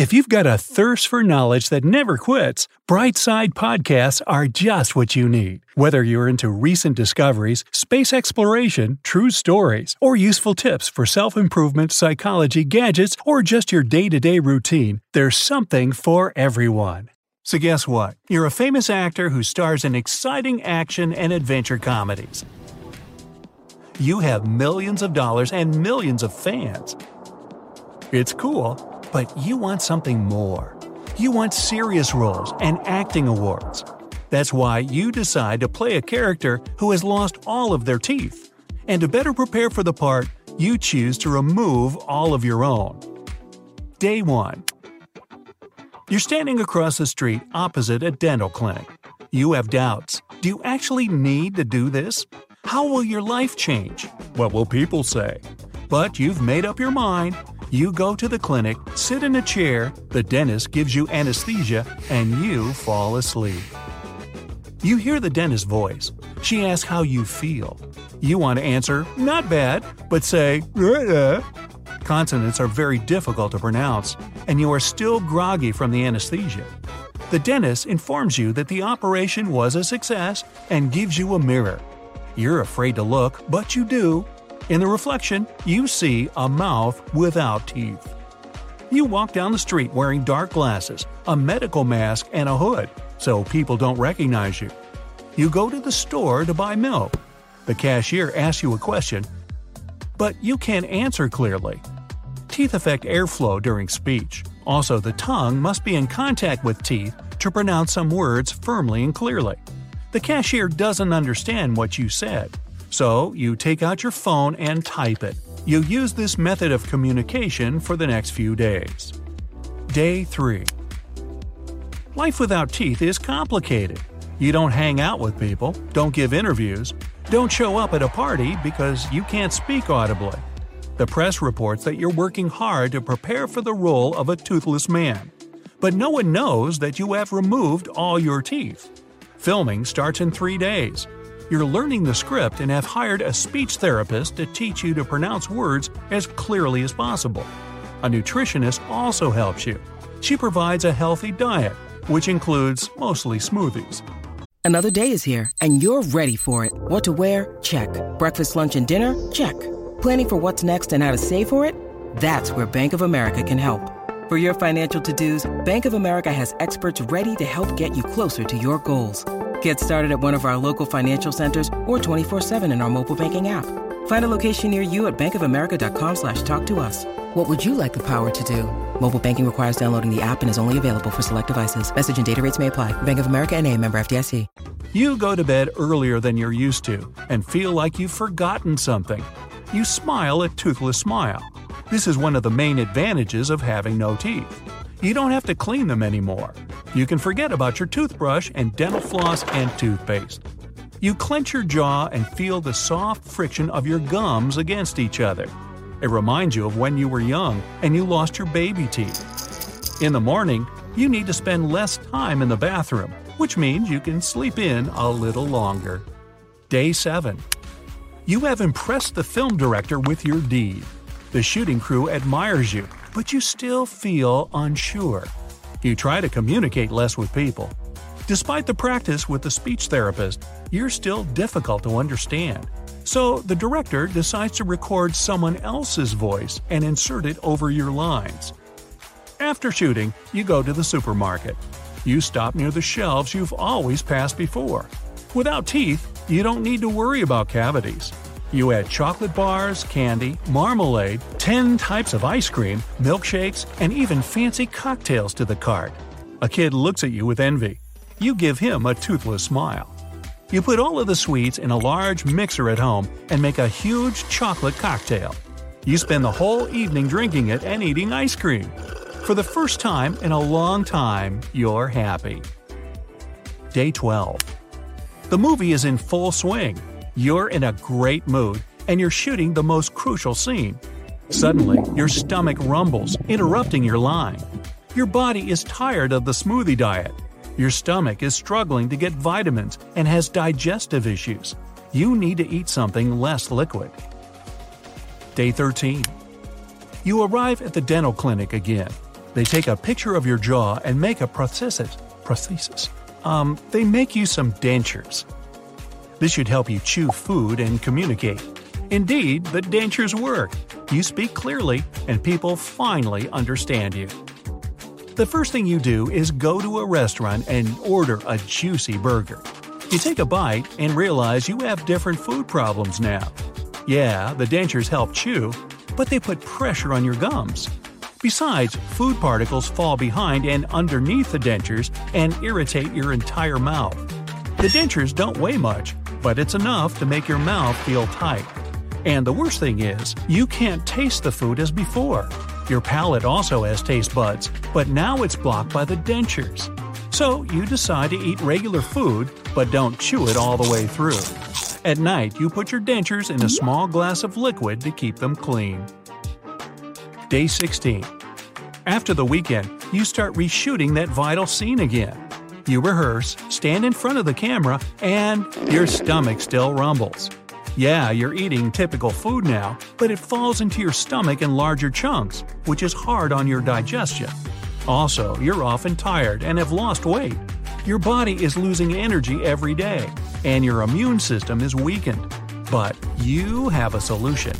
If you've got a thirst for knowledge that never quits, Brightside Podcasts are just what you need. Whether you're into recent discoveries, space exploration, true stories, or useful tips for self improvement, psychology, gadgets, or just your day to day routine, there's something for everyone. So, guess what? You're a famous actor who stars in exciting action and adventure comedies. You have millions of dollars and millions of fans. It's cool but you want something more. You want serious roles and acting awards. That's why you decide to play a character who has lost all of their teeth. And to better prepare for the part, you choose to remove all of your own. Day 1 You're standing across the street opposite a dental clinic. You have doubts. Do you actually need to do this? How will your life change? What will people say? But you've made up your mind you go to the clinic, sit in a chair, the dentist gives you anesthesia, and you fall asleep. You hear the dentist's voice. She asks how you feel. You want to answer, not bad, but say, uh Consonants are very difficult to pronounce, and you are still groggy from the anesthesia. The dentist informs you that the operation was a success and gives you a mirror. You're afraid to look, but you do, in the reflection, you see a mouth without teeth. You walk down the street wearing dark glasses, a medical mask, and a hood, so people don't recognize you. You go to the store to buy milk. The cashier asks you a question, but you can't answer clearly. Teeth affect airflow during speech. Also, the tongue must be in contact with teeth to pronounce some words firmly and clearly. The cashier doesn't understand what you said, so you take out your phone and type it. You use this method of communication for the next few days. Day 3 Life without teeth is complicated. You don't hang out with people, don't give interviews, don't show up at a party because you can't speak audibly. The press reports that you're working hard to prepare for the role of a toothless man. But no one knows that you have removed all your teeth. Filming starts in three days, you're learning the script and have hired a speech therapist to teach you to pronounce words as clearly as possible. A nutritionist also helps you. She provides a healthy diet, which includes mostly smoothies. Another day is here, and you're ready for it. What to wear? Check. Breakfast, lunch, and dinner? Check. Planning for what's next and how to save for it? That's where Bank of America can help. For your financial to dos, Bank of America has experts ready to help get you closer to your goals. Get started at one of our local financial centers or 24-7 in our mobile banking app. Find a location near you at bankofamerica.com slash talk to us. What would you like the power to do? Mobile banking requires downloading the app and is only available for select devices. Message and data rates may apply. Bank of America and a member FDIC. You go to bed earlier than you're used to and feel like you've forgotten something. You smile a toothless smile. This is one of the main advantages of having no teeth. You don't have to clean them anymore. You can forget about your toothbrush and dental floss and toothpaste. You clench your jaw and feel the soft friction of your gums against each other. It reminds you of when you were young and you lost your baby teeth. In the morning, you need to spend less time in the bathroom, which means you can sleep in a little longer. Day 7. You have impressed the film director with your deed. The shooting crew admires you, but you still feel unsure. You try to communicate less with people. Despite the practice with the speech therapist, you're still difficult to understand. So the director decides to record someone else's voice and insert it over your lines. After shooting, you go to the supermarket. You stop near the shelves you've always passed before. Without teeth, you don't need to worry about cavities. You add chocolate bars, candy, marmalade, 10 types of ice cream, milkshakes, and even fancy cocktails to the cart. A kid looks at you with envy. You give him a toothless smile. You put all of the sweets in a large mixer at home and make a huge chocolate cocktail. You spend the whole evening drinking it and eating ice cream. For the first time in a long time, you're happy. Day 12. The movie is in full swing. You're in a great mood, and you're shooting the most crucial scene. Suddenly, your stomach rumbles, interrupting your line. Your body is tired of the smoothie diet. Your stomach is struggling to get vitamins and has digestive issues. You need to eat something less liquid. Day 13. You arrive at the dental clinic again. They take a picture of your jaw and make a prosthesis. Prosthesis. Um, they make you some dentures. This should help you chew food and communicate. Indeed, the dentures work. You speak clearly, and people finally understand you. The first thing you do is go to a restaurant and order a juicy burger. You take a bite and realize you have different food problems now. Yeah, the dentures help chew, but they put pressure on your gums. Besides, food particles fall behind and underneath the dentures and irritate your entire mouth. The dentures don't weigh much, but it's enough to make your mouth feel tight. And the worst thing is, you can't taste the food as before. Your palate also has taste buds, but now it's blocked by the dentures. So you decide to eat regular food, but don't chew it all the way through. At night, you put your dentures in a small glass of liquid to keep them clean. Day 16. After the weekend, you start reshooting that vital scene again. You rehearse, stand in front of the camera, and your stomach still rumbles. Yeah, you're eating typical food now, but it falls into your stomach in larger chunks, which is hard on your digestion. Also, you're often tired and have lost weight. Your body is losing energy every day, and your immune system is weakened. But you have a solution.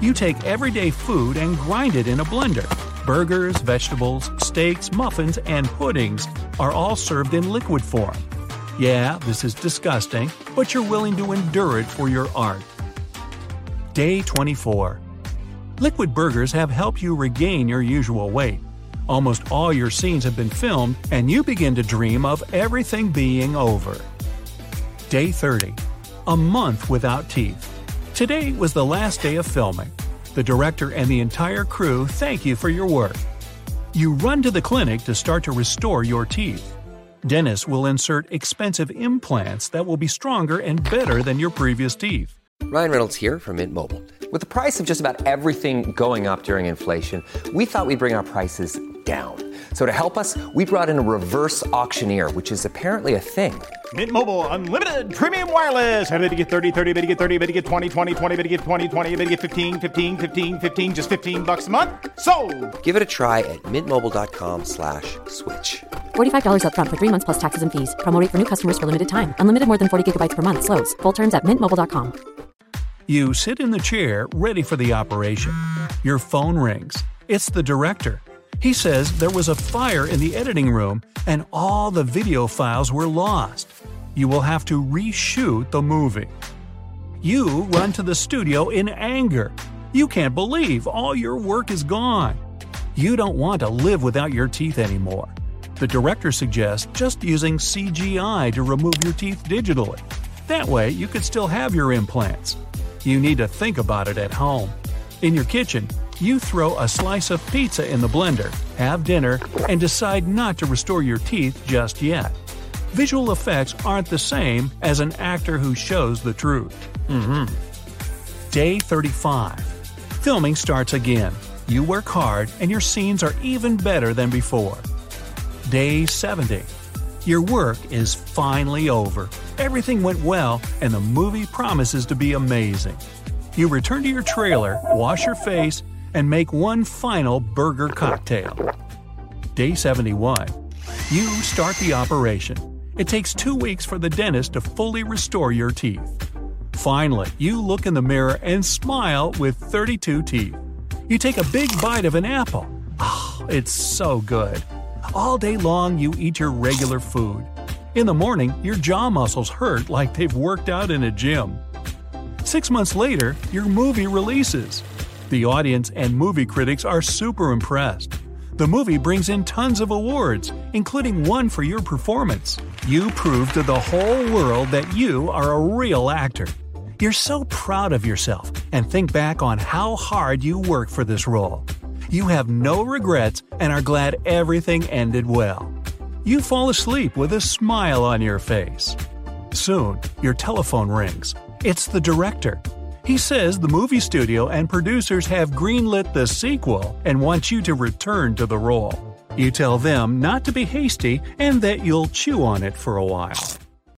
You take everyday food and grind it in a blender. Burgers, vegetables, steaks, muffins, and puddings are all served in liquid form. Yeah, this is disgusting, but you're willing to endure it for your art. Day 24. Liquid burgers have helped you regain your usual weight. Almost all your scenes have been filmed, and you begin to dream of everything being over. Day 30. A month without teeth. Today was the last day of filming. The director and the entire crew thank you for your work. You run to the clinic to start to restore your teeth. Dentists will insert expensive implants that will be stronger and better than your previous teeth. Ryan Reynolds here from Mint Mobile. With the price of just about everything going up during inflation, we thought we'd bring our prices down. So to help us, we brought in a reverse auctioneer, which is apparently a thing. Mint Mobile unlimited premium wireless. Ready to get 30, 30, bit to get 30, bit to get 20, 20, 20, bit to get 20, 20, bit to get 15, 15, 15, 15 just 15 bucks a month. So, Give it a try at mintmobile.com/switch. slash $45 up front for three months plus taxes and fees. Promo rate for new customers for limited time. Unlimited more than 40 gigabytes per month. Slows. Full terms at mintmobile.com. You sit in the chair ready for the operation. Your phone rings. It's the director. He says there was a fire in the editing room and all the video files were lost. You will have to reshoot the movie. You run to the studio in anger. You can't believe all your work is gone. You don't want to live without your teeth anymore. The director suggests just using CGI to remove your teeth digitally. That way, you could still have your implants. You need to think about it at home. In your kitchen, you throw a slice of pizza in the blender, have dinner, and decide not to restore your teeth just yet. Visual effects aren't the same as an actor who shows the truth. Mm-hmm. Day 35. Filming starts again. You work hard, and your scenes are even better than before. Day 70. Your work is finally over. Everything went well, and the movie promises to be amazing. You return to your trailer, wash your face, and make one final burger cocktail. Day 71. You start the operation. It takes two weeks for the dentist to fully restore your teeth. Finally, you look in the mirror and smile with 32 teeth. You take a big bite of an apple. Oh, it's so good. All day long, you eat your regular food. In the morning, your jaw muscles hurt like they've worked out in a gym. Six months later, your movie releases. The audience and movie critics are super impressed. The movie brings in tons of awards, including one for your performance. You prove to the whole world that you are a real actor. You're so proud of yourself and think back on how hard you worked for this role. You have no regrets and are glad everything ended well. You fall asleep with a smile on your face. Soon, your telephone rings. It's the director. He says the movie studio and producers have greenlit the sequel and want you to return to the role. You tell them not to be hasty and that you'll chew on it for a while.